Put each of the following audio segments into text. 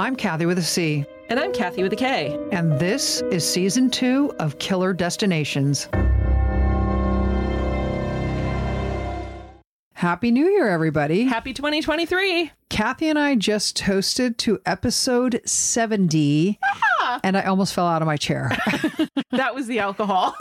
I'm Kathy with a C. And I'm Kathy with a K. And this is season two of Killer Destinations. Happy New Year, everybody. Happy 2023. Kathy and I just toasted to episode 70, ah. and I almost fell out of my chair. that was the alcohol.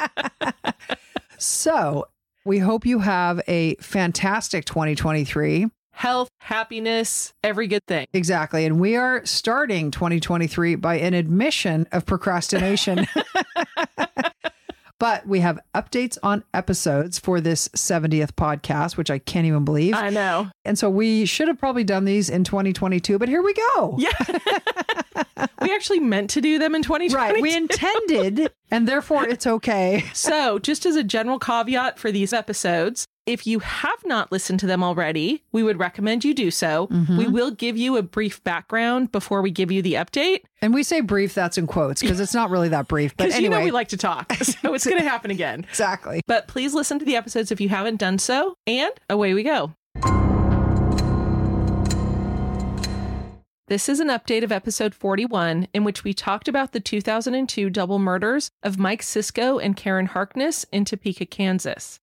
so, we hope you have a fantastic 2023 health, happiness, every good thing. Exactly. And we are starting 2023 by an admission of procrastination. but we have updates on episodes for this 70th podcast, which I can't even believe. I know. And so we should have probably done these in 2022, but here we go. Yeah. we actually meant to do them in 2022. Right. We intended, and therefore it's okay. so, just as a general caveat for these episodes, if you have not listened to them already, we would recommend you do so. Mm-hmm. We will give you a brief background before we give you the update. And we say brief, that's in quotes because it's not really that brief. But anyway, you know we like to talk, so it's going to happen again. Exactly. But please listen to the episodes if you haven't done so, and away we go. This is an update of episode 41, in which we talked about the 2002 double murders of Mike Sisco and Karen Harkness in Topeka, Kansas.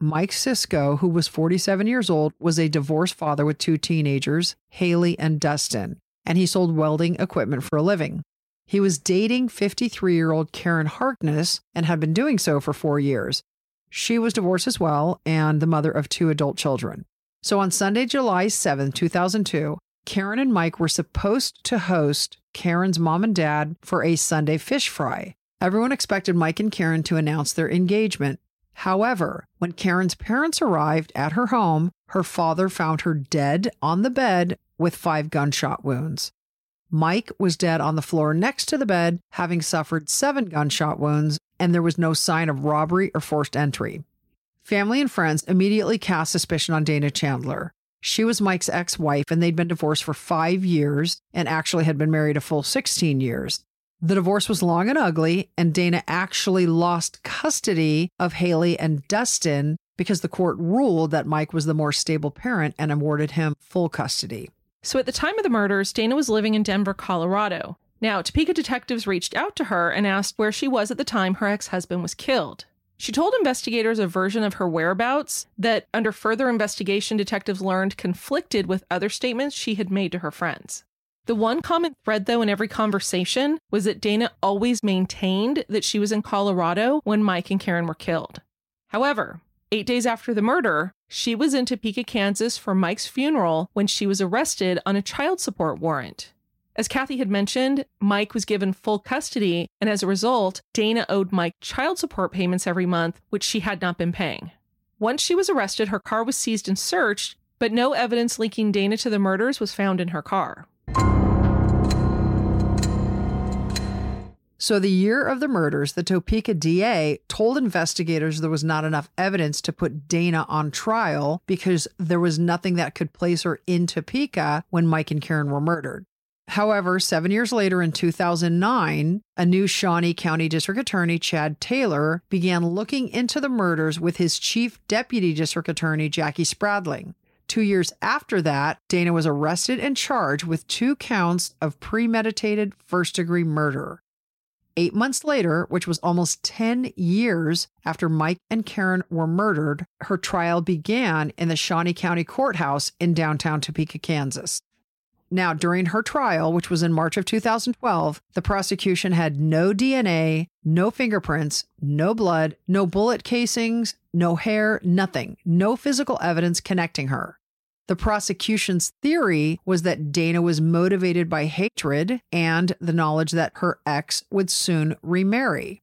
Mike Sisco, who was 47 years old, was a divorced father with two teenagers, Haley and Dustin, and he sold welding equipment for a living. He was dating 53 year old Karen Harkness and had been doing so for four years. She was divorced as well and the mother of two adult children. So on Sunday, July 7, 2002, Karen and Mike were supposed to host Karen's mom and dad for a Sunday fish fry. Everyone expected Mike and Karen to announce their engagement, However, when Karen's parents arrived at her home, her father found her dead on the bed with five gunshot wounds. Mike was dead on the floor next to the bed, having suffered seven gunshot wounds, and there was no sign of robbery or forced entry. Family and friends immediately cast suspicion on Dana Chandler. She was Mike's ex wife, and they'd been divorced for five years and actually had been married a full 16 years. The divorce was long and ugly, and Dana actually lost custody of Haley and Dustin because the court ruled that Mike was the more stable parent and awarded him full custody. So at the time of the murders, Dana was living in Denver, Colorado. Now, Topeka detectives reached out to her and asked where she was at the time her ex husband was killed. She told investigators a version of her whereabouts that, under further investigation, detectives learned conflicted with other statements she had made to her friends. The one common thread, though, in every conversation was that Dana always maintained that she was in Colorado when Mike and Karen were killed. However, eight days after the murder, she was in Topeka, Kansas for Mike's funeral when she was arrested on a child support warrant. As Kathy had mentioned, Mike was given full custody, and as a result, Dana owed Mike child support payments every month, which she had not been paying. Once she was arrested, her car was seized and searched, but no evidence linking Dana to the murders was found in her car. So, the year of the murders, the Topeka DA told investigators there was not enough evidence to put Dana on trial because there was nothing that could place her in Topeka when Mike and Karen were murdered. However, seven years later in 2009, a new Shawnee County District Attorney, Chad Taylor, began looking into the murders with his Chief Deputy District Attorney, Jackie Spradling. Two years after that, Dana was arrested and charged with two counts of premeditated first degree murder. Eight months later, which was almost 10 years after Mike and Karen were murdered, her trial began in the Shawnee County Courthouse in downtown Topeka, Kansas. Now, during her trial, which was in March of 2012, the prosecution had no DNA, no fingerprints, no blood, no bullet casings, no hair, nothing, no physical evidence connecting her. The prosecution's theory was that Dana was motivated by hatred and the knowledge that her ex would soon remarry.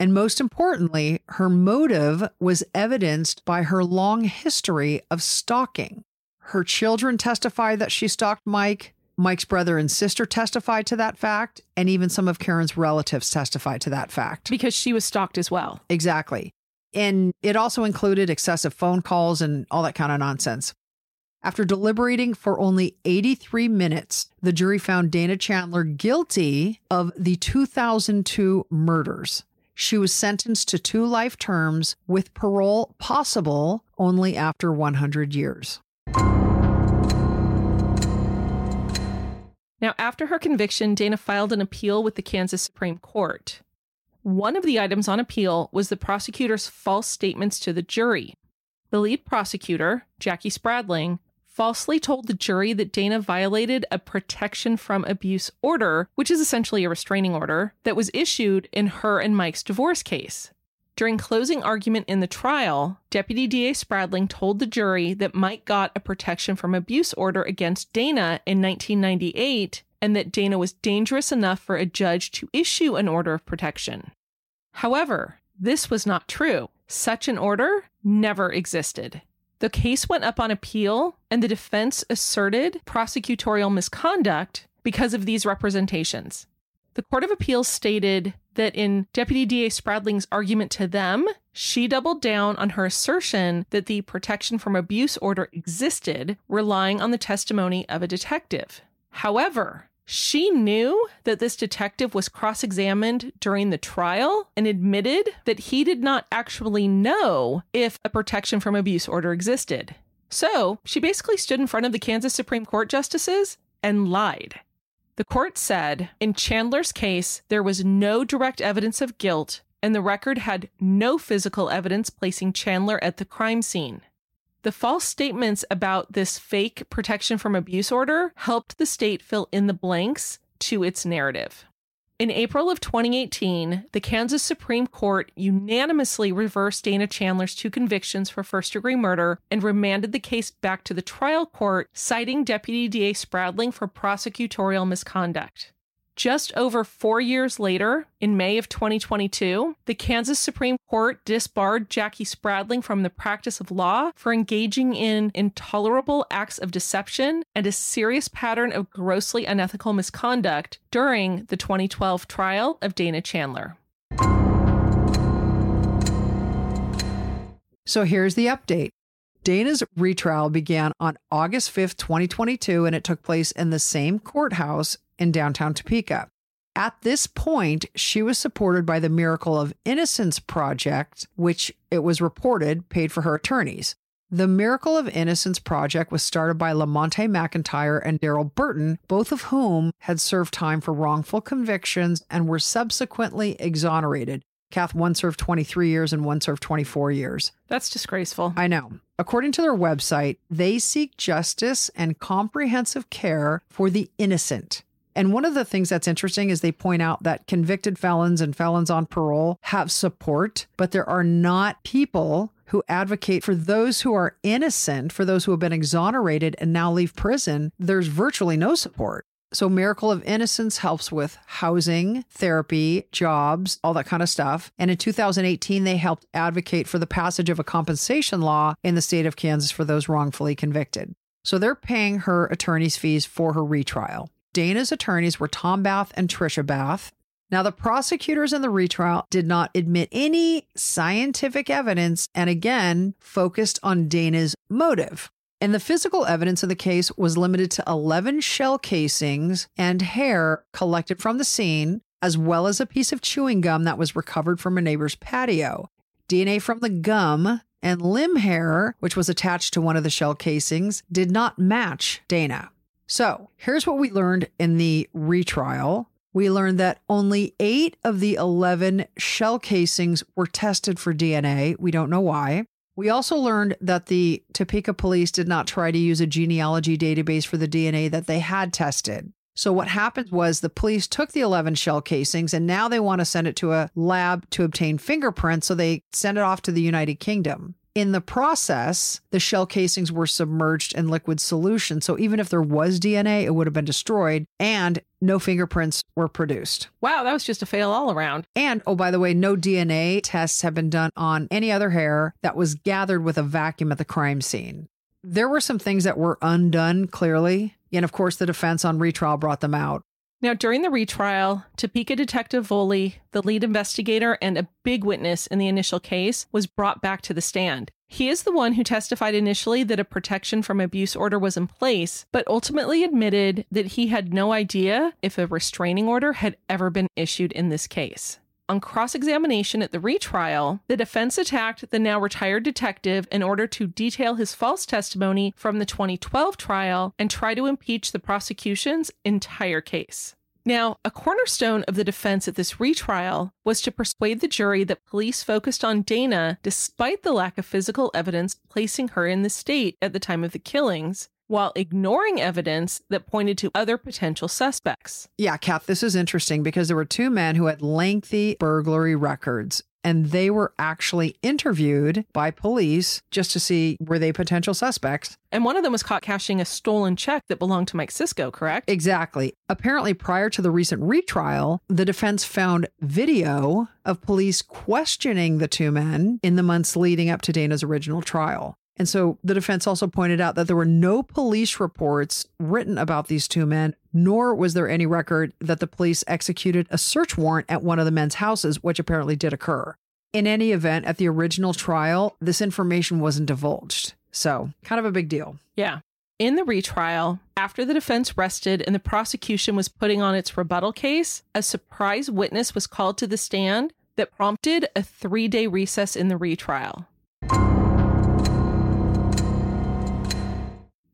And most importantly, her motive was evidenced by her long history of stalking. Her children testified that she stalked Mike. Mike's brother and sister testified to that fact, and even some of Karen's relatives testified to that fact. Because she was stalked as well. Exactly. And it also included excessive phone calls and all that kind of nonsense. After deliberating for only 83 minutes, the jury found Dana Chandler guilty of the 2002 murders. She was sentenced to two life terms with parole possible only after 100 years. Now, after her conviction, Dana filed an appeal with the Kansas Supreme Court. One of the items on appeal was the prosecutor's false statements to the jury. The lead prosecutor, Jackie Spradling, falsely told the jury that Dana violated a protection from abuse order, which is essentially a restraining order, that was issued in her and Mike's divorce case. During closing argument in the trial, Deputy DA Spradling told the jury that Mike got a protection from abuse order against Dana in 1998 and that Dana was dangerous enough for a judge to issue an order of protection. However, this was not true. Such an order never existed. The case went up on appeal, and the defense asserted prosecutorial misconduct because of these representations. The Court of Appeals stated that in Deputy DA Spradling's argument to them, she doubled down on her assertion that the protection from abuse order existed, relying on the testimony of a detective. However, she knew that this detective was cross examined during the trial and admitted that he did not actually know if a protection from abuse order existed. So she basically stood in front of the Kansas Supreme Court justices and lied. The court said in Chandler's case, there was no direct evidence of guilt, and the record had no physical evidence placing Chandler at the crime scene. The false statements about this fake protection from abuse order helped the state fill in the blanks to its narrative. In April of 2018, the Kansas Supreme Court unanimously reversed Dana Chandler's two convictions for first degree murder and remanded the case back to the trial court, citing Deputy DA Spradling for prosecutorial misconduct. Just over four years later, in May of 2022, the Kansas Supreme Court disbarred Jackie Spradling from the practice of law for engaging in intolerable acts of deception and a serious pattern of grossly unethical misconduct during the 2012 trial of Dana Chandler. So here's the update. Dana's retrial began on August 5th, 2022, and it took place in the same courthouse in downtown Topeka. At this point, she was supported by the Miracle of Innocence Project, which it was reported paid for her attorneys. The Miracle of Innocence Project was started by Lamonte McIntyre and Daryl Burton, both of whom had served time for wrongful convictions and were subsequently exonerated. Kath, one served 23 years and one served 24 years. That's disgraceful. I know. According to their website, they seek justice and comprehensive care for the innocent. And one of the things that's interesting is they point out that convicted felons and felons on parole have support, but there are not people who advocate for those who are innocent, for those who have been exonerated and now leave prison. There's virtually no support. So, Miracle of Innocence helps with housing, therapy, jobs, all that kind of stuff. And in 2018, they helped advocate for the passage of a compensation law in the state of Kansas for those wrongfully convicted. So, they're paying her attorney's fees for her retrial. Dana's attorneys were Tom Bath and Trisha Bath. Now, the prosecutors in the retrial did not admit any scientific evidence and again focused on Dana's motive. And the physical evidence in the case was limited to 11 shell casings and hair collected from the scene, as well as a piece of chewing gum that was recovered from a neighbor's patio. DNA from the gum and limb hair, which was attached to one of the shell casings, did not match Dana. So here's what we learned in the retrial. We learned that only eight of the 11 shell casings were tested for DNA. We don't know why. We also learned that the Topeka police did not try to use a genealogy database for the DNA that they had tested. So, what happened was the police took the 11 shell casings and now they want to send it to a lab to obtain fingerprints. So, they send it off to the United Kingdom. In the process, the shell casings were submerged in liquid solution. So even if there was DNA, it would have been destroyed and no fingerprints were produced. Wow, that was just a fail all around. And oh, by the way, no DNA tests have been done on any other hair that was gathered with a vacuum at the crime scene. There were some things that were undone, clearly. And of course, the defense on retrial brought them out. Now, during the retrial, Topeka Detective Voley, the lead investigator and a big witness in the initial case, was brought back to the stand. He is the one who testified initially that a protection from abuse order was in place, but ultimately admitted that he had no idea if a restraining order had ever been issued in this case. On cross examination at the retrial, the defense attacked the now retired detective in order to detail his false testimony from the 2012 trial and try to impeach the prosecution's entire case. Now, a cornerstone of the defense at this retrial was to persuade the jury that police focused on Dana despite the lack of physical evidence placing her in the state at the time of the killings, while ignoring evidence that pointed to other potential suspects. Yeah, Kath, this is interesting because there were two men who had lengthy burglary records and they were actually interviewed by police just to see were they potential suspects. And one of them was caught cashing a stolen check that belonged to Mike Sisco, correct? Exactly. Apparently, prior to the recent retrial, the defense found video of police questioning the two men in the months leading up to Dana's original trial. And so the defense also pointed out that there were no police reports written about these two men, nor was there any record that the police executed a search warrant at one of the men's houses, which apparently did occur. In any event, at the original trial, this information wasn't divulged. So, kind of a big deal. Yeah. In the retrial, after the defense rested and the prosecution was putting on its rebuttal case, a surprise witness was called to the stand that prompted a three day recess in the retrial.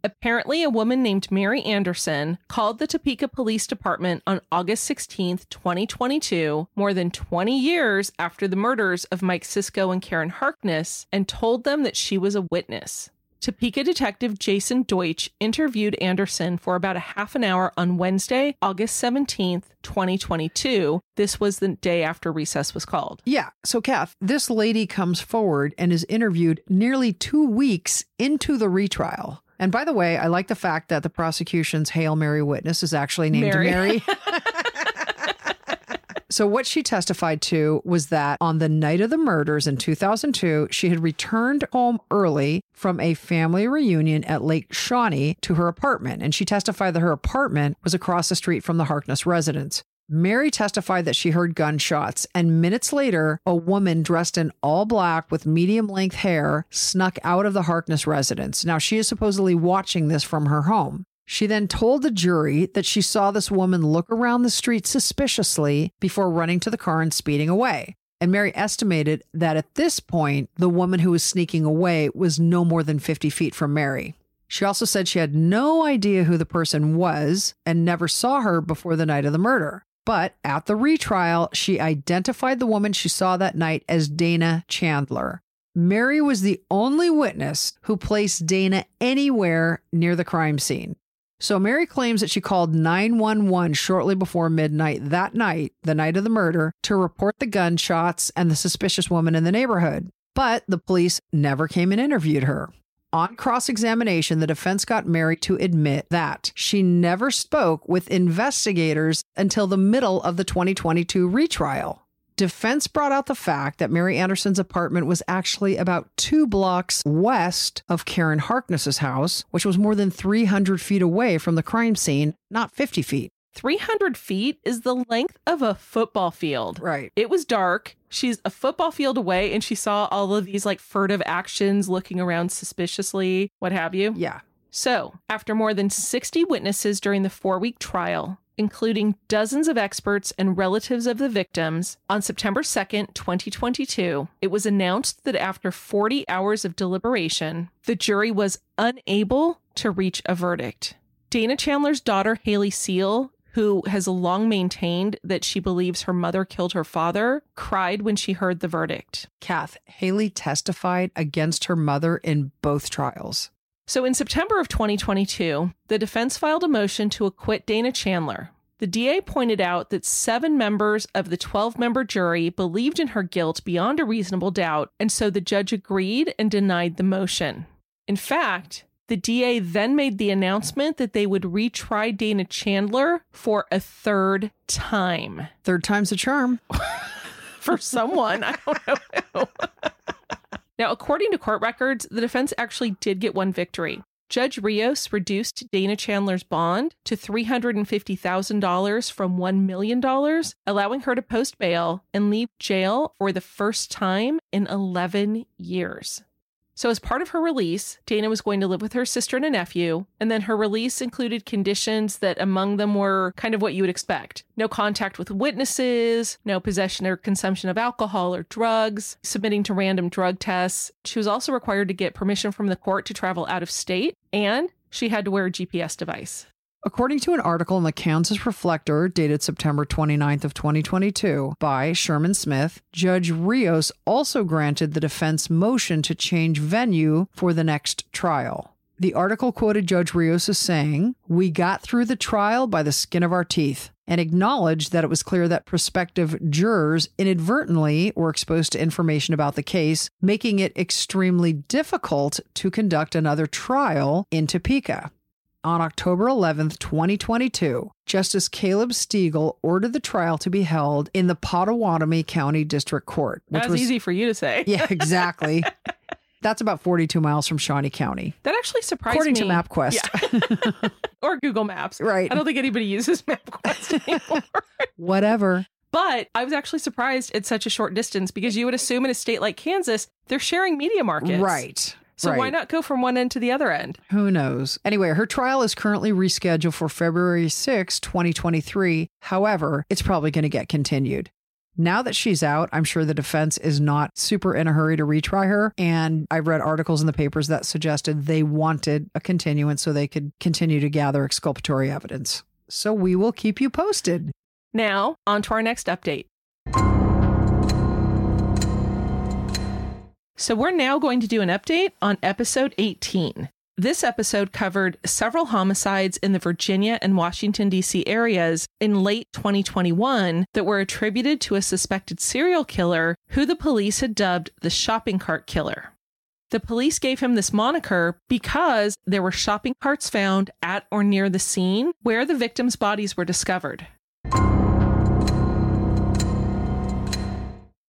Apparently, a woman named Mary Anderson called the Topeka Police Department on August 16, 2022, more than 20 years after the murders of Mike Sisco and Karen Harkness, and told them that she was a witness. Topeka detective Jason Deutsch interviewed Anderson for about a half an hour on Wednesday, August 17th, 2022. This was the day after recess was called. Yeah. So, Kath, this lady comes forward and is interviewed nearly two weeks into the retrial. And by the way, I like the fact that the prosecution's Hail Mary witness is actually named Mary. Mary. So, what she testified to was that on the night of the murders in 2002, she had returned home early from a family reunion at Lake Shawnee to her apartment. And she testified that her apartment was across the street from the Harkness residence. Mary testified that she heard gunshots, and minutes later, a woman dressed in all black with medium length hair snuck out of the Harkness residence. Now, she is supposedly watching this from her home. She then told the jury that she saw this woman look around the street suspiciously before running to the car and speeding away. And Mary estimated that at this point, the woman who was sneaking away was no more than 50 feet from Mary. She also said she had no idea who the person was and never saw her before the night of the murder. But at the retrial, she identified the woman she saw that night as Dana Chandler. Mary was the only witness who placed Dana anywhere near the crime scene. So Mary claims that she called 911 shortly before midnight that night, the night of the murder, to report the gunshots and the suspicious woman in the neighborhood. But the police never came and interviewed her. On cross examination, the defense got Mary to admit that she never spoke with investigators until the middle of the 2022 retrial. Defense brought out the fact that Mary Anderson's apartment was actually about two blocks west of Karen Harkness's house, which was more than 300 feet away from the crime scene, not 50 feet. 300 feet is the length of a football field. Right. It was dark. She's a football field away and she saw all of these like furtive actions, looking around suspiciously, what have you. Yeah. So, after more than 60 witnesses during the four week trial, including dozens of experts and relatives of the victims, on September 2nd, 2022, it was announced that after 40 hours of deliberation, the jury was unable to reach a verdict. Dana Chandler's daughter, Haley Seal, who has long maintained that she believes her mother killed her father, cried when she heard the verdict. Kath, Haley testified against her mother in both trials. So in September of 2022, the defense filed a motion to acquit Dana Chandler. The DA pointed out that seven members of the 12 member jury believed in her guilt beyond a reasonable doubt, and so the judge agreed and denied the motion. In fact, the DA then made the announcement that they would retry Dana Chandler for a third time. Third time's a charm. for someone, I don't know now, according to court records, the defense actually did get one victory. Judge Rios reduced Dana Chandler's bond to $350,000 from $1 million, allowing her to post bail and leave jail for the first time in 11 years. So, as part of her release, Dana was going to live with her sister and a nephew, and then her release included conditions that among them were kind of what you would expect no contact with witnesses, no possession or consumption of alcohol or drugs, submitting to random drug tests. She was also required to get permission from the court to travel out of state, and she had to wear a GPS device. According to an article in the Kansas Reflector dated September 29th of 2022 by Sherman Smith, Judge Rios also granted the defense motion to change venue for the next trial. The article quoted Judge Rios as saying, "We got through the trial by the skin of our teeth." And acknowledged that it was clear that prospective jurors inadvertently were exposed to information about the case, making it extremely difficult to conduct another trial in Topeka on October 11th, 2022, Justice Caleb Stegall ordered the trial to be held in the Pottawatomie County District Court. Which That's was easy for you to say. Yeah, exactly. That's about 42 miles from Shawnee County. That actually surprised According me. According to MapQuest. Yeah. or Google Maps. Right. I don't think anybody uses MapQuest anymore. Whatever. But I was actually surprised at such a short distance because you would assume in a state like Kansas, they're sharing media markets. Right. So right. why not go from one end to the other end? Who knows? Anyway, her trial is currently rescheduled for February 6, 2023. However, it's probably going to get continued. Now that she's out, I'm sure the defense is not super in a hurry to retry her. And I've read articles in the papers that suggested they wanted a continuance so they could continue to gather exculpatory evidence. So we will keep you posted. Now, on to our next update. So, we're now going to do an update on episode 18. This episode covered several homicides in the Virginia and Washington, D.C. areas in late 2021 that were attributed to a suspected serial killer who the police had dubbed the shopping cart killer. The police gave him this moniker because there were shopping carts found at or near the scene where the victims' bodies were discovered.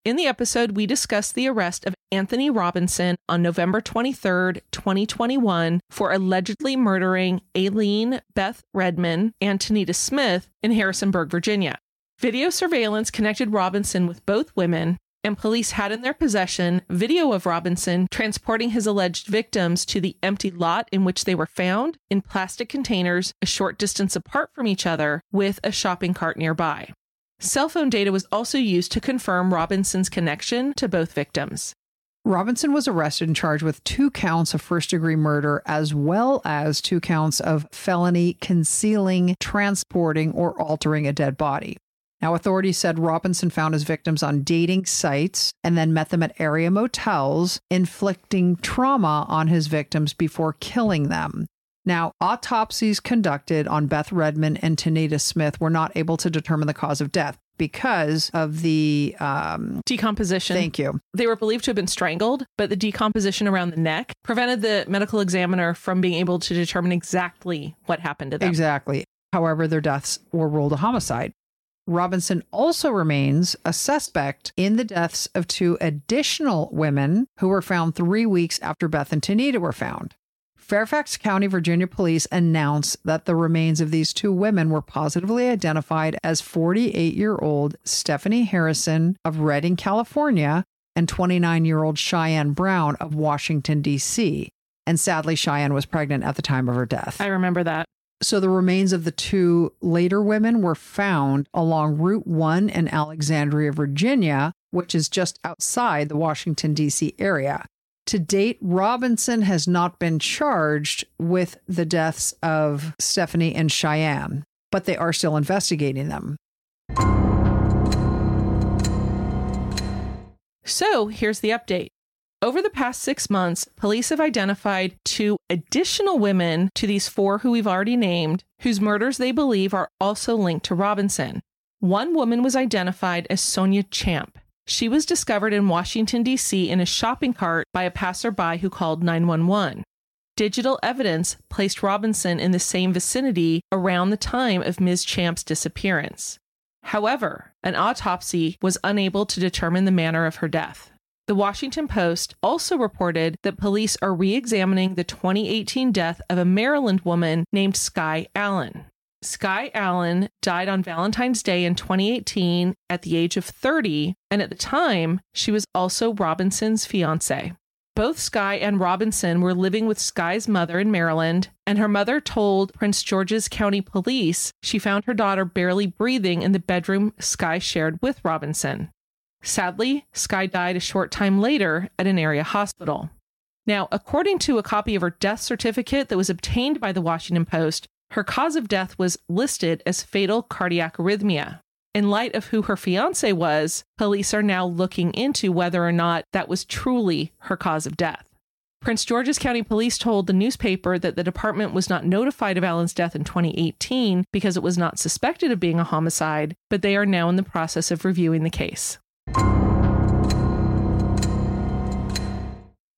In the episode, we discussed the arrest of Anthony Robinson on November 23, 2021, for allegedly murdering Aileen Beth Redman and Tanita Smith in Harrisonburg, Virginia. Video surveillance connected Robinson with both women, and police had in their possession video of Robinson transporting his alleged victims to the empty lot in which they were found in plastic containers a short distance apart from each other with a shopping cart nearby. Cell phone data was also used to confirm Robinson's connection to both victims. Robinson was arrested and charged with two counts of first degree murder, as well as two counts of felony concealing, transporting, or altering a dead body. Now, authorities said Robinson found his victims on dating sites and then met them at area motels, inflicting trauma on his victims before killing them. Now, autopsies conducted on Beth Redman and Tanita Smith were not able to determine the cause of death because of the um, decomposition. Thank you. They were believed to have been strangled, but the decomposition around the neck prevented the medical examiner from being able to determine exactly what happened to them. Exactly. However, their deaths were ruled a homicide. Robinson also remains a suspect in the deaths of two additional women who were found three weeks after Beth and Tanita were found. Fairfax County, Virginia police announced that the remains of these two women were positively identified as 48 year old Stephanie Harrison of Redding, California, and 29 year old Cheyenne Brown of Washington, D.C. And sadly, Cheyenne was pregnant at the time of her death. I remember that. So the remains of the two later women were found along Route 1 in Alexandria, Virginia, which is just outside the Washington, D.C. area. To date, Robinson has not been charged with the deaths of Stephanie and Cheyenne. but they are still investigating them. So here's the update. Over the past six months, police have identified two additional women to these four who we've already named, whose murders they believe are also linked to Robinson. One woman was identified as Sonia Champ. She was discovered in Washington, D.C. in a shopping cart by a passerby who called 911. Digital evidence placed Robinson in the same vicinity around the time of Ms. Champ's disappearance. However, an autopsy was unable to determine the manner of her death. The Washington Post also reported that police are re examining the 2018 death of a Maryland woman named Sky Allen. Sky Allen died on Valentine's Day in 2018 at the age of 30, and at the time, she was also Robinson's fiance. Both Sky and Robinson were living with Sky's mother in Maryland, and her mother told Prince George's County Police she found her daughter barely breathing in the bedroom Sky shared with Robinson. Sadly, Sky died a short time later at an area hospital. Now, according to a copy of her death certificate that was obtained by the Washington Post, her cause of death was listed as fatal cardiac arrhythmia. In light of who her fiance was, police are now looking into whether or not that was truly her cause of death. Prince George's County Police told the newspaper that the department was not notified of Allen's death in 2018 because it was not suspected of being a homicide, but they are now in the process of reviewing the case.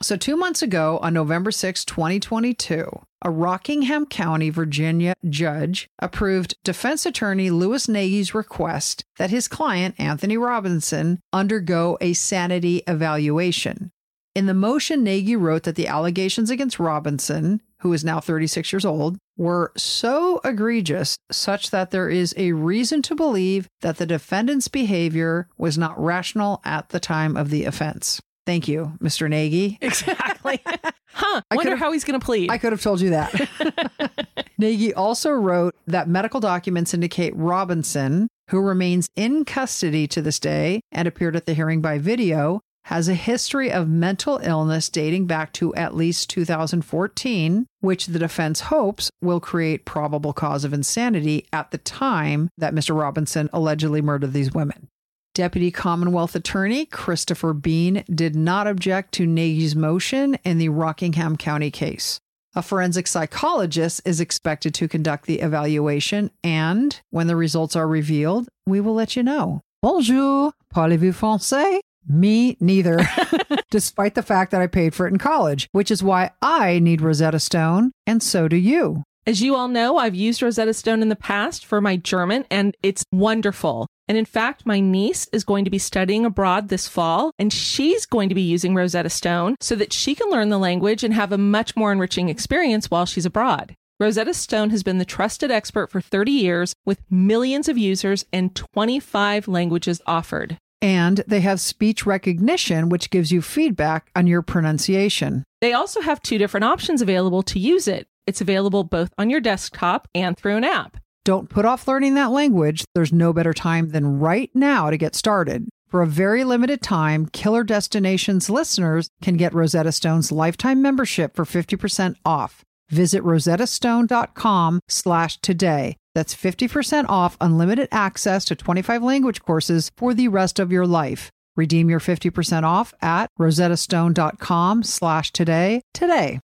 So, two months ago, on November 6, 2022, a Rockingham County, Virginia judge approved defense attorney Louis Nagy's request that his client, Anthony Robinson, undergo a sanity evaluation. In the motion, Nagy wrote that the allegations against Robinson, who is now 36 years old, were so egregious such that there is a reason to believe that the defendant's behavior was not rational at the time of the offense. Thank you, Mr. Nagy. Exactly. huh. I wonder how he's going to plead. I could have told you that. Nagy also wrote that medical documents indicate Robinson, who remains in custody to this day and appeared at the hearing by video, has a history of mental illness dating back to at least 2014, which the defense hopes will create probable cause of insanity at the time that Mr. Robinson allegedly murdered these women. Deputy Commonwealth Attorney Christopher Bean did not object to Nagy's motion in the Rockingham County case. A forensic psychologist is expected to conduct the evaluation, and when the results are revealed, we will let you know. Bonjour, parlez-vous français? Me neither, despite the fact that I paid for it in college, which is why I need Rosetta Stone, and so do you. As you all know, I've used Rosetta Stone in the past for my German, and it's wonderful. And in fact, my niece is going to be studying abroad this fall, and she's going to be using Rosetta Stone so that she can learn the language and have a much more enriching experience while she's abroad. Rosetta Stone has been the trusted expert for 30 years with millions of users and 25 languages offered. And they have speech recognition, which gives you feedback on your pronunciation. They also have two different options available to use it. It's available both on your desktop and through an app. Don't put off learning that language. There's no better time than right now to get started. For a very limited time, Killer Destinations listeners can get Rosetta Stone's lifetime membership for 50% off. Visit rosettastone.com slash today. That's 50% off unlimited access to 25 language courses for the rest of your life. Redeem your 50% off at rosettastone.com slash today today.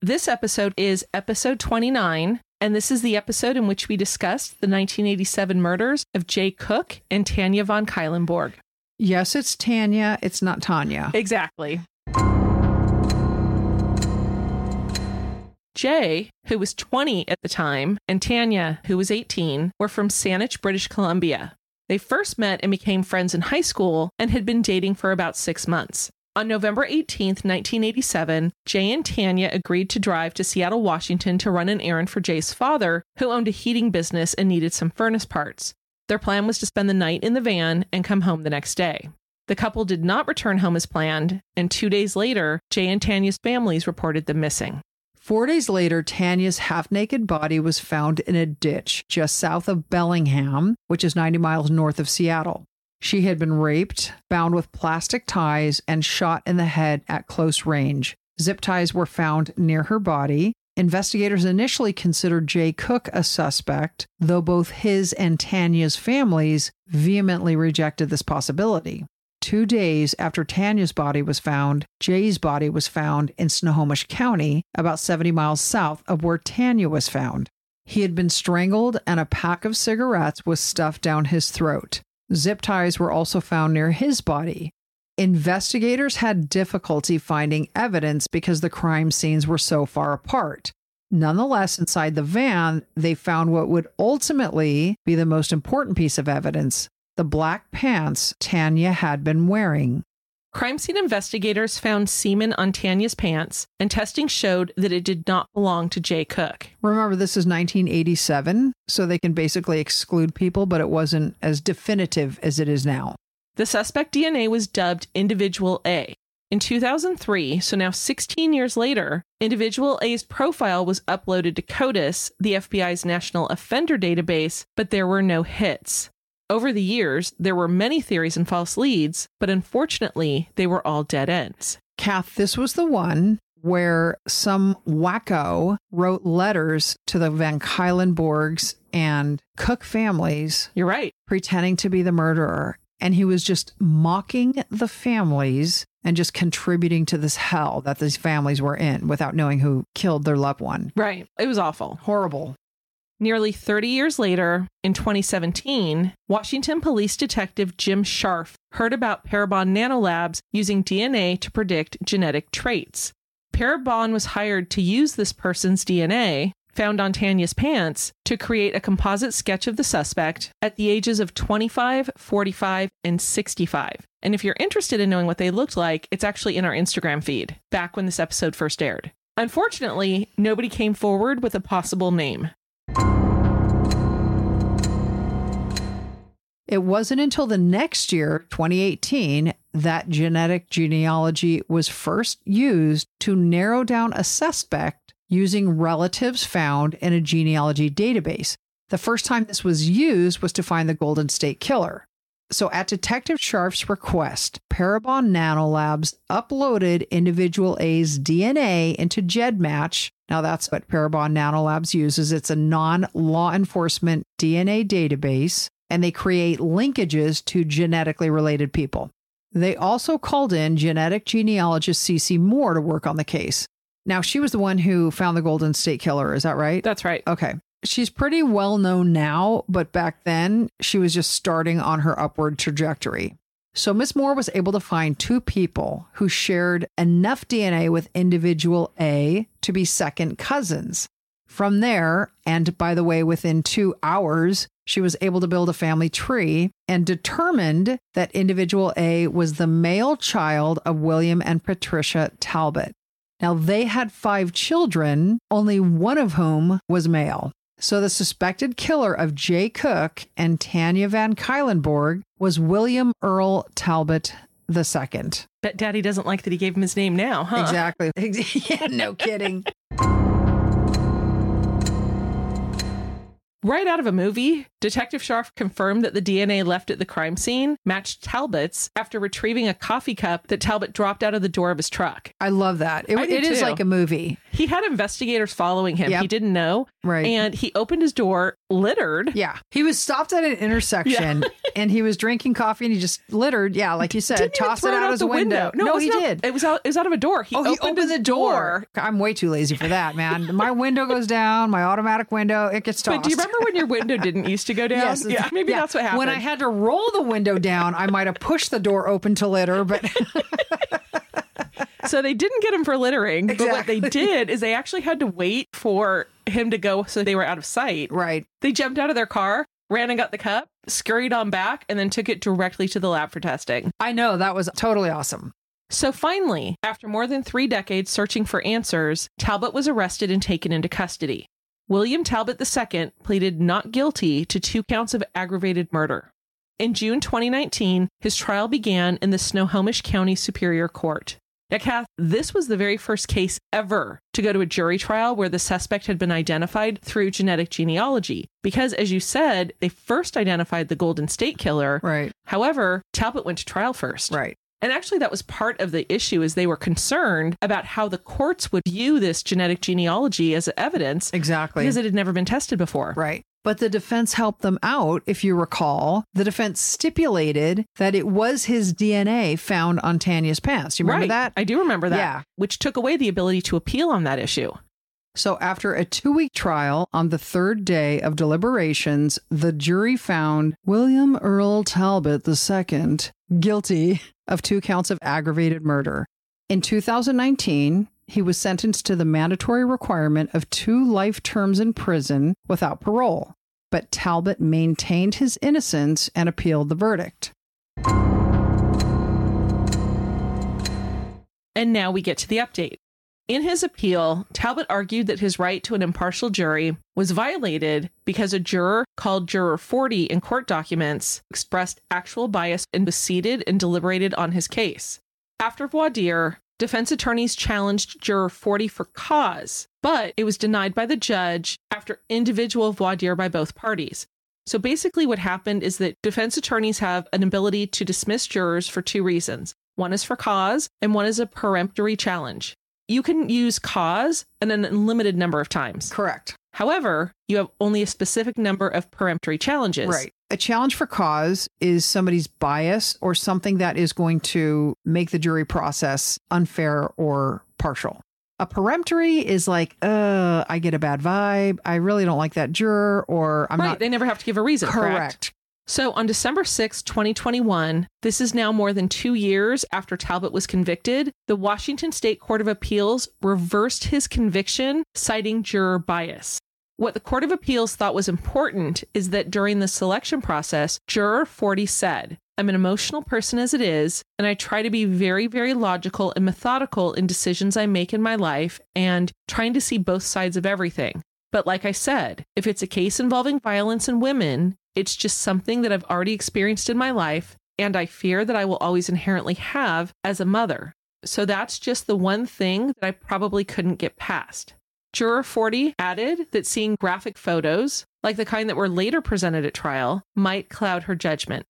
This episode is episode 29, and this is the episode in which we discussed the 1987 murders of Jay Cook and Tanya von Cuylenborg. Yes, it's Tanya. It's not Tanya. Exactly. Jay, who was 20 at the time, and Tanya, who was 18, were from Saanich, British Columbia. They first met and became friends in high school and had been dating for about six months. On November 18, 1987, Jay and Tanya agreed to drive to Seattle, Washington to run an errand for Jay's father, who owned a heating business and needed some furnace parts. Their plan was to spend the night in the van and come home the next day. The couple did not return home as planned, and two days later, Jay and Tanya's families reported them missing. Four days later, Tanya's half naked body was found in a ditch just south of Bellingham, which is 90 miles north of Seattle. She had been raped, bound with plastic ties, and shot in the head at close range. Zip ties were found near her body. Investigators initially considered Jay Cook a suspect, though both his and Tanya's families vehemently rejected this possibility. Two days after Tanya's body was found, Jay's body was found in Snohomish County, about 70 miles south of where Tanya was found. He had been strangled, and a pack of cigarettes was stuffed down his throat. Zip ties were also found near his body. Investigators had difficulty finding evidence because the crime scenes were so far apart. Nonetheless, inside the van, they found what would ultimately be the most important piece of evidence the black pants Tanya had been wearing. Crime scene investigators found semen on Tanya's pants, and testing showed that it did not belong to Jay Cook. Remember, this is 1987, so they can basically exclude people, but it wasn't as definitive as it is now. The suspect DNA was dubbed Individual A. In 2003, so now 16 years later, Individual A's profile was uploaded to CODIS, the FBI's national offender database, but there were no hits. Over the years, there were many theories and false leads, but unfortunately, they were all dead ends. Kath, this was the one where some wacko wrote letters to the Van Cuylenborgs and Cook families. You're right. Pretending to be the murderer and he was just mocking the families and just contributing to this hell that these families were in without knowing who killed their loved one. Right. It was awful. Horrible. Nearly 30 years later, in 2017, Washington police detective Jim Scharf heard about Parabon Nanolabs using DNA to predict genetic traits. Parabon was hired to use this person's DNA, found on Tanya's pants to create a composite sketch of the suspect at the ages of 25, 45, and 65. And if you're interested in knowing what they looked like, it's actually in our Instagram feed back when this episode first aired. Unfortunately, nobody came forward with a possible name. It wasn't until the next year, 2018, that genetic genealogy was first used to narrow down a suspect using relatives found in a genealogy database. The first time this was used was to find the Golden State Killer. So, at Detective Scharf's request, Parabon Nanolabs uploaded individual A's DNA into GEDmatch. Now, that's what Parabon Nanolabs uses. It's a non law enforcement DNA database, and they create linkages to genetically related people. They also called in genetic genealogist Cece Moore to work on the case. Now, she was the one who found the Golden State Killer. Is that right? That's right. Okay. She's pretty well known now, but back then she was just starting on her upward trajectory. So, Miss Moore was able to find two people who shared enough DNA with individual A to be second cousins. From there, and by the way, within two hours, she was able to build a family tree and determined that individual A was the male child of William and Patricia Talbot. Now, they had five children, only one of whom was male. So, the suspected killer of Jay Cook and Tanya Van Cuylenborg was William Earl Talbot II. Bet Daddy doesn't like that he gave him his name now, huh? Exactly. yeah, no kidding. Right out of a movie, Detective Scharf confirmed that the DNA left at the crime scene matched Talbot's after retrieving a coffee cup that Talbot dropped out of the door of his truck. I love that. It, I it is too. like a movie. He had investigators following him. Yep. He didn't know. Right. And he opened his door, littered. Yeah. He was stopped at an intersection and he was drinking coffee and he just littered. Yeah, like you said, Didn't tossed it out, out his the window. No, it was he not- did. It was out. It was out of a door. He Oh, he opened, opened his the door. I'm way too lazy for that, man. My window goes down, my automatic window, it gets tossed. But do you remember when your window didn't used to go down? Yes, yeah, maybe yeah. that's what happened. When I had to roll the window down, I might have pushed the door open to litter, but so they didn't get him for littering, but what they did is they actually had to wait for him to go so they were out of sight. right. They jumped out of their car, ran and got the cup, scurried on back, and then took it directly to the lab for testing. I know that was totally awesome. So finally, after more than three decades searching for answers, Talbot was arrested and taken into custody. William Talbot II pleaded not guilty to two counts of aggravated murder. In June 2019, his trial began in the Snohomish County Superior Court. Now, Kath, this was the very first case ever to go to a jury trial where the suspect had been identified through genetic genealogy. Because, as you said, they first identified the Golden State Killer. Right. However, Talbot went to trial first. Right. And actually, that was part of the issue is they were concerned about how the courts would view this genetic genealogy as evidence Exactly. because it had never been tested before. Right. But the defense helped them out. If you recall, the defense stipulated that it was his DNA found on Tanya's pants. You remember right. that? I do remember that. Yeah. Which took away the ability to appeal on that issue. So, after a two week trial, on the third day of deliberations, the jury found William Earl Talbot II guilty of two counts of aggravated murder. In 2019, he was sentenced to the mandatory requirement of two life terms in prison without parole. But Talbot maintained his innocence and appealed the verdict. And now we get to the update. In his appeal, Talbot argued that his right to an impartial jury was violated because a juror called Juror 40 in court documents expressed actual bias and was seated and deliberated on his case. After voir dire, defense attorneys challenged Juror 40 for cause, but it was denied by the judge after individual voir dire by both parties. So basically, what happened is that defense attorneys have an ability to dismiss jurors for two reasons one is for cause, and one is a peremptory challenge. You can use cause and an unlimited number of times. Correct. However, you have only a specific number of peremptory challenges. Right. A challenge for cause is somebody's bias or something that is going to make the jury process unfair or partial. A peremptory is like, uh, I get a bad vibe. I really don't like that juror, or I'm right. not They never have to give a reason. Correct. correct. So on December 6, 2021, this is now more than two years after Talbot was convicted, the Washington State Court of Appeals reversed his conviction, citing juror bias. What the Court of Appeals thought was important is that during the selection process, Juror 40 said, I'm an emotional person as it is, and I try to be very, very logical and methodical in decisions I make in my life and trying to see both sides of everything. But like I said, if it's a case involving violence in women, it's just something that I've already experienced in my life, and I fear that I will always inherently have as a mother. So that's just the one thing that I probably couldn't get past. Juror 40 added that seeing graphic photos, like the kind that were later presented at trial, might cloud her judgment.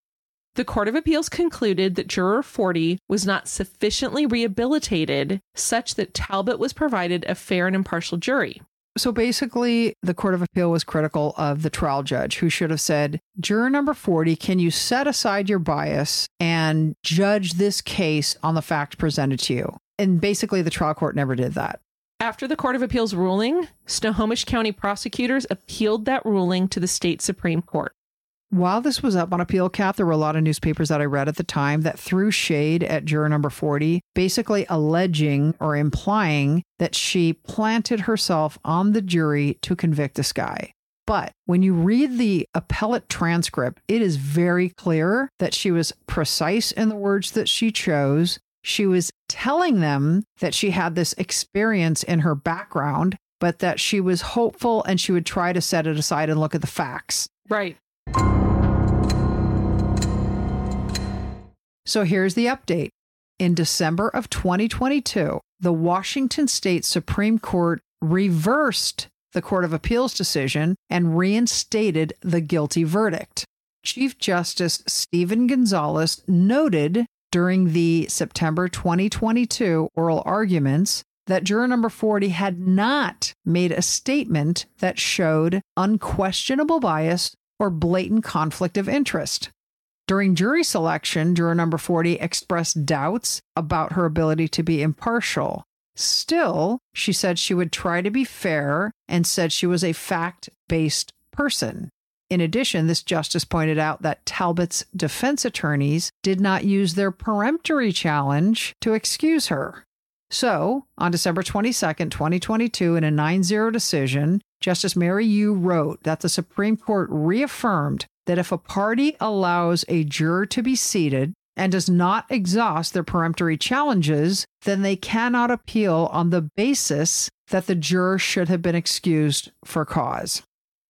The Court of Appeals concluded that Juror 40 was not sufficiently rehabilitated such that Talbot was provided a fair and impartial jury. So basically, the Court of Appeal was critical of the trial judge who should have said, Juror number 40, can you set aside your bias and judge this case on the fact presented to you? And basically, the trial court never did that. After the Court of Appeals ruling, Snohomish County prosecutors appealed that ruling to the state Supreme Court. While this was up on appeal, Kath, there were a lot of newspapers that I read at the time that threw shade at juror number 40, basically alleging or implying that she planted herself on the jury to convict this guy. But when you read the appellate transcript, it is very clear that she was precise in the words that she chose. She was telling them that she had this experience in her background, but that she was hopeful and she would try to set it aside and look at the facts. Right. So here's the update. In December of 2022, the Washington State Supreme Court reversed the Court of Appeals decision and reinstated the guilty verdict. Chief Justice Steven Gonzalez noted during the September 2022 oral arguments that juror number 40 had not made a statement that showed unquestionable bias or blatant conflict of interest. During jury selection, juror number 40 expressed doubts about her ability to be impartial. Still, she said she would try to be fair and said she was a fact based person. In addition, this justice pointed out that Talbot's defense attorneys did not use their peremptory challenge to excuse her. So, on December 22nd, 2022, in a 9 0 decision, Justice Mary Yu wrote that the Supreme Court reaffirmed that if a party allows a juror to be seated and does not exhaust their peremptory challenges, then they cannot appeal on the basis that the juror should have been excused for cause.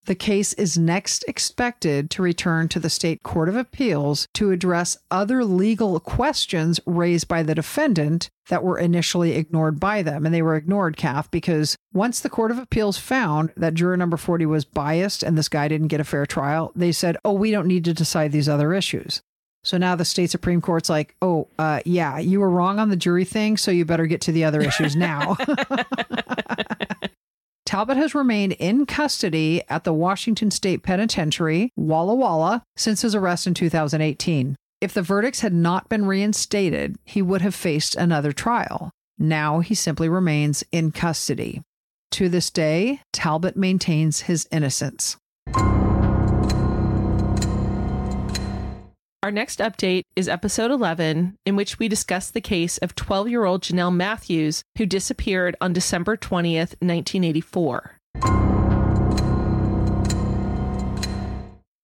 The case is next expected to return to the State Court of Appeals to address other legal questions raised by the defendant that were initially ignored by them. And they were ignored, Kath, because once the Court of Appeals found that juror number 40 was biased and this guy didn't get a fair trial, they said, oh, we don't need to decide these other issues. So now the state Supreme Court's like, oh, uh, yeah, you were wrong on the jury thing, so you better get to the other issues now. Talbot has remained in custody at the Washington State Penitentiary, Walla Walla, since his arrest in 2018. If the verdicts had not been reinstated, he would have faced another trial. Now he simply remains in custody. To this day, Talbot maintains his innocence. Our next update is episode 11, in which we discuss the case of 12 year old Janelle Matthews, who disappeared on December 20th, 1984.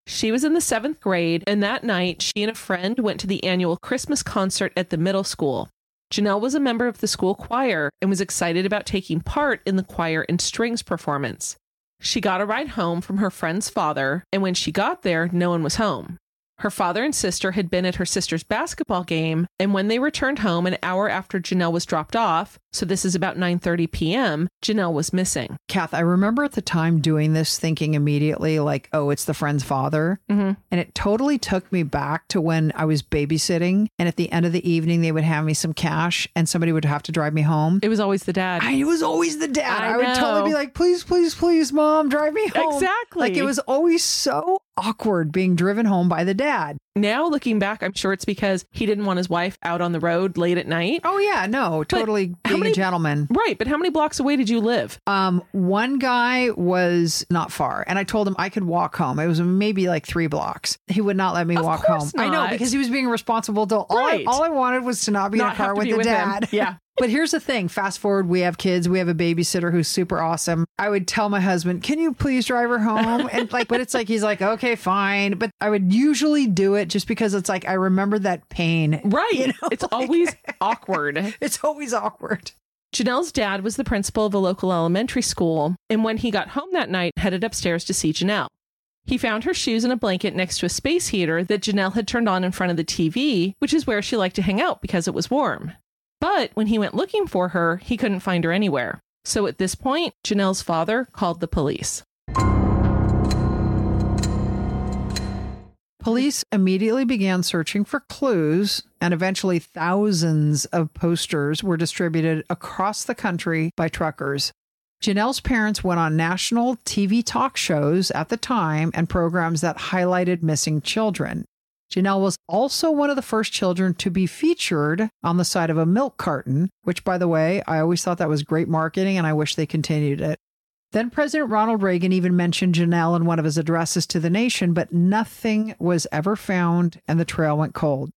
She was in the seventh grade, and that night she and a friend went to the annual Christmas concert at the middle school. Janelle was a member of the school choir and was excited about taking part in the choir and strings performance. She got a ride home from her friend's father, and when she got there, no one was home. Her father and sister had been at her sister's basketball game, and when they returned home an hour after Janelle was dropped off, so this is about 9:30 p.m., Janelle was missing. Kath, I remember at the time doing this thinking immediately like, oh, it's the friend's father. Mm-hmm. And it totally took me back to when I was babysitting and at the end of the evening they would have me some cash and somebody would have to drive me home. It was always the dad. I, it was always the dad. I I, would totally be like, please, please, please, mom, drive me home. Exactly. Like it was always so awkward being driven home by the dad. now looking back, I'm sure it's because he didn't want his wife out on the road late at night. Oh yeah, no, totally how being many- a gentleman. Right, but how many blocks away did you live? Um, one guy was not far, and I told him I could walk home. It was maybe like three blocks. He would not let me Of walk home. I know because he was being responsible. To, all, Right. I, all I wanted was to not be in a car with the with him. dad. Yeah. But here's the thing fast forward, we have kids, we have a babysitter who's super awesome. I would tell my husband, Can you please drive her home? And like, but it's like, he's like, Okay, fine. But I would usually do it just because it's like, I remember that pain. Right. You know, it's like- always awkward. It's always awkward. Janelle's dad was the principal of a local elementary school, and when he got home that night, headed upstairs to see Janelle. He found her shoes and a blanket next to a space heater that Janelle had turned on in front of the TV, which is where she liked to hang out because it was warm. But when he went looking for her, he couldn't find her anywhere. So at this point, Janelle's father called the police. Police immediately began searching for clues, and eventually thousands of posters were distributed across the country by truckers. Janelle's parents went on national TV talk shows at the time and programs that highlighted missing children. Janelle was also one of the first children to be featured on the side of a milk carton, which, by the way, I always thought that was great marketing and I wish they continued it. Then President Ronald Reagan even mentioned Janelle in one of his addresses to the nation, but nothing was ever found and the trail went cold.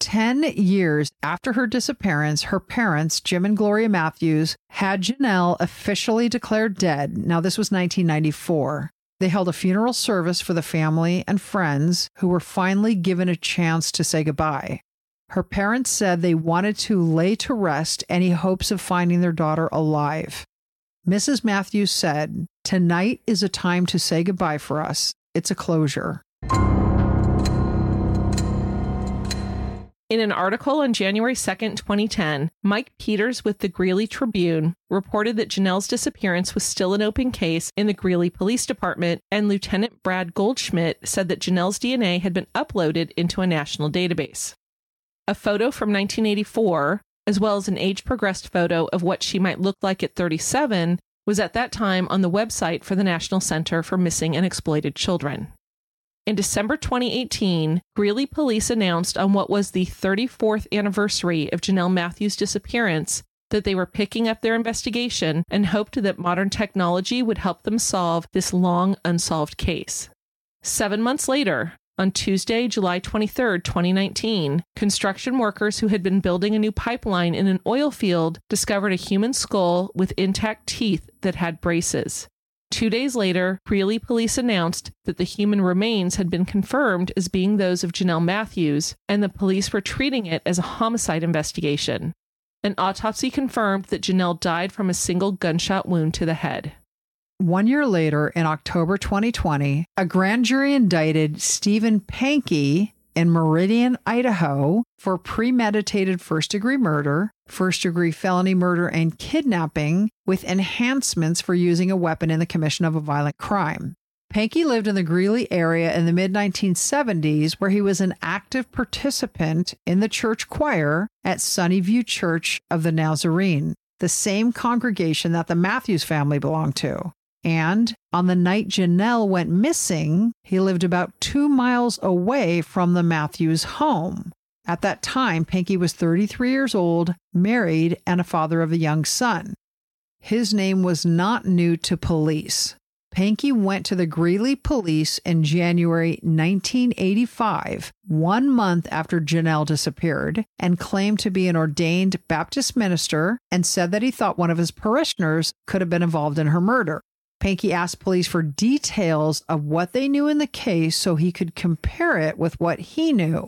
Ten years after her disappearance, her parents, Jim and Gloria Matthews, had Janelle officially declared dead. Now, this was 1994. They held a funeral service for the family and friends who were finally given a chance to say goodbye. Her parents said they wanted to lay to rest any hopes of finding their daughter alive. Mrs. Matthews said, Tonight is a time to say goodbye for us. It's a closure. In an article on January 2nd, 2010, Mike Peters with the Greeley Tribune reported that Janelle's disappearance was still an open case in the Greeley Police Department, and Lieutenant Brad Goldschmidt said that Janelle's DNA had been uploaded into a national database. A photo from 1984, as well as an age progressed photo of what she might look like at 37, was at that time on the website for the National Center for Missing and Exploited Children. In December 2018, Greeley police announced on what was the 34th anniversary of Janelle Matthews' disappearance that they were picking up their investigation and hoped that modern technology would help them solve this long unsolved case. Seven months later, on Tuesday, July 23, 2019, construction workers who had been building a new pipeline in an oil field discovered a human skull with intact teeth that had braces. Two days later, Greeley police announced that the human remains had been confirmed as being those of Janelle Matthews, and the police were treating it as a homicide investigation. An autopsy confirmed that Janelle died from a single gunshot wound to the head. One year later, in October 2020, a grand jury indicted Stephen Pankey in Meridian, Idaho, for premeditated first degree murder, first degree felony murder, and kidnapping with enhancements for using a weapon in the commission of a violent crime. Pankey lived in the Greeley area in the mid 1970s, where he was an active participant in the church choir at Sunnyview Church of the Nazarene, the same congregation that the Matthews family belonged to. And on the night Janelle went missing, he lived about two miles away from the Matthews home. At that time, Pankey was 33 years old, married, and a father of a young son. His name was not new to police. Pankey went to the Greeley police in January 1985, one month after Janelle disappeared, and claimed to be an ordained Baptist minister and said that he thought one of his parishioners could have been involved in her murder. Pankey asked police for details of what they knew in the case so he could compare it with what he knew.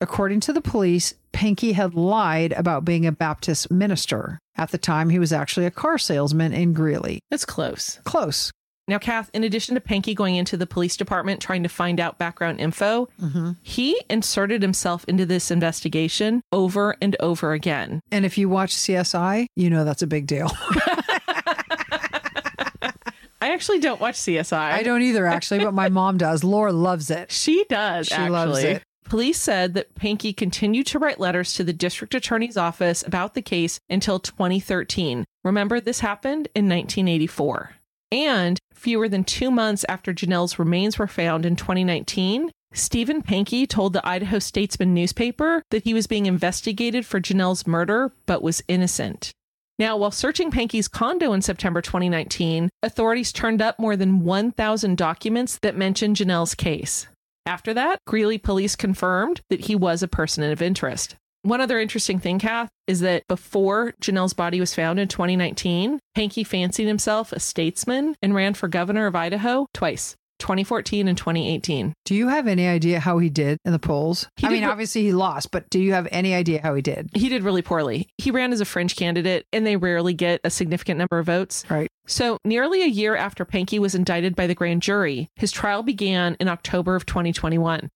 According to the police, Pankey had lied about being a Baptist minister. At the time, he was actually a car salesman in Greeley. That's close. Close. Now, Kath, in addition to Pankey going into the police department trying to find out background info, mm-hmm. he inserted himself into this investigation over and over again. And if you watch CSI, you know that's a big deal. I actually don't watch CSI. I don't either, actually, but my mom does. Laura loves it. She does, She actually. loves it. Police said that Pankey continued to write letters to the district attorney's office about the case until 2013. Remember, this happened in 1984. And fewer than two months after Janelle's remains were found in 2019, Stephen Pankey told the Idaho Statesman newspaper that he was being investigated for Janelle's murder but was innocent. Now, while searching Pankey's condo in September 2019, authorities turned up more than 1,000 documents that mentioned Janelle's case. After that, Greeley police confirmed that he was a person of interest. One other interesting thing, Kath, is that before Janelle's body was found in 2019, Pankey fancied himself a statesman and ran for governor of Idaho twice, 2014 and 2018. Do you have any idea how he did in the polls? He I mean, re- obviously he lost, but do you have any idea how he did? He did really poorly. He ran as a fringe candidate, and they rarely get a significant number of votes. Right. So, nearly a year after Pankey was indicted by the grand jury, his trial began in October of 2021.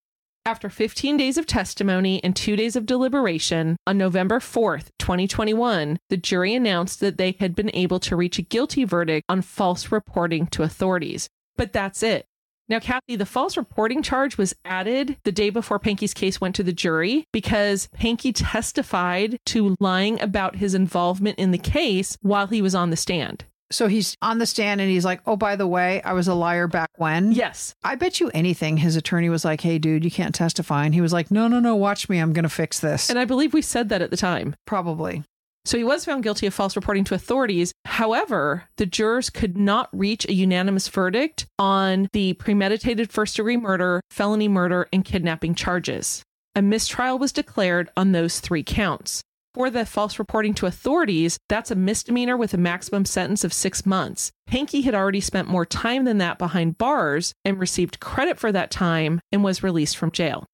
After 15 days of testimony and two days of deliberation, on November 4th, 2021, the jury announced that they had been able to reach a guilty verdict on false reporting to authorities. But that's it. Now, Kathy, the false reporting charge was added the day before Pankey's case went to the jury because Pankey testified to lying about his involvement in the case while he was on the stand. So he's on the stand and he's like, oh, by the way, I was a liar back when. Yes. I bet you anything his attorney was like, hey, dude, you can't testify. And he was like, no, no, no, watch me. I'm going to fix this. And I believe we said that at the time. Probably. So he was found guilty of false reporting to authorities. However, the jurors could not reach a unanimous verdict on the premeditated first degree murder, felony murder, and kidnapping charges. A mistrial was declared on those three counts. For the false reporting to authorities, that's a misdemeanor with a maximum sentence of six months. Pankey had already spent more time than that behind bars and received credit for that time and was released from jail.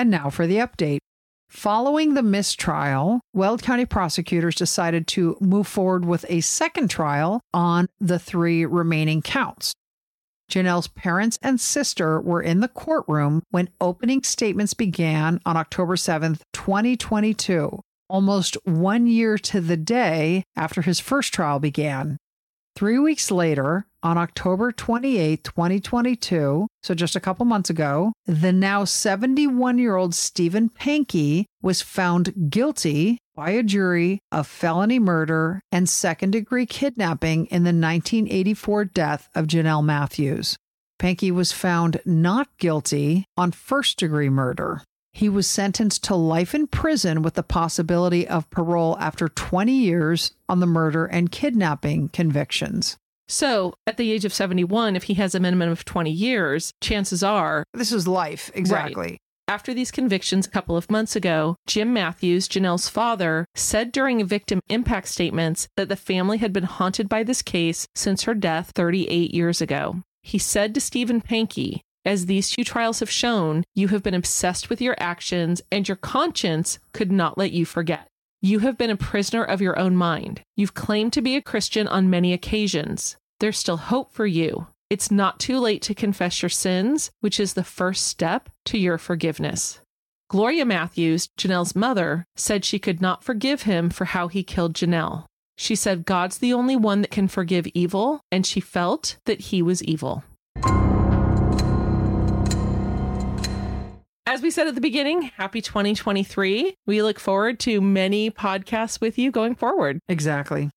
And now for the update. Following the mistrial, Weld County prosecutors decided to move forward with a second trial on the three remaining counts. Janelle's parents and sister were in the courtroom when opening statements began on October 7th, 2022, almost one year to the day after his first trial began. Three weeks later, on October 28, 2022, so just a couple months ago, the now 71 year old Stephen Pankey was found guilty by a jury of felony murder and second degree kidnapping in the 1984 death of Janelle Matthews. Pankey was found not guilty on first degree murder. He was sentenced to life in prison with the possibility of parole after 20 years on the murder and kidnapping convictions. So, at the age of 71, if he has a minimum of 20 years, chances are This is life, exactly. After these convictions a couple of months ago, Jim Matthews, Janelle's father, said during victim impact statements that the family had been haunted by this case since her death 38 years ago. He said to Stephen Pankey, as these two trials have shown, you have been obsessed with your actions and your conscience could not let you forget. You have been a prisoner of your own mind. You've claimed to be a Christian on many occasions. There's still hope for you. It's not too late to confess your sins, which is the first step to your forgiveness. Gloria Matthews, Janelle's mother, said she could not forgive him for how he killed Janelle. She said, God's the only one that can forgive evil, and she felt that he was evil. As we said at the beginning, happy 2023. We look forward to many podcasts with you going forward. Exactly.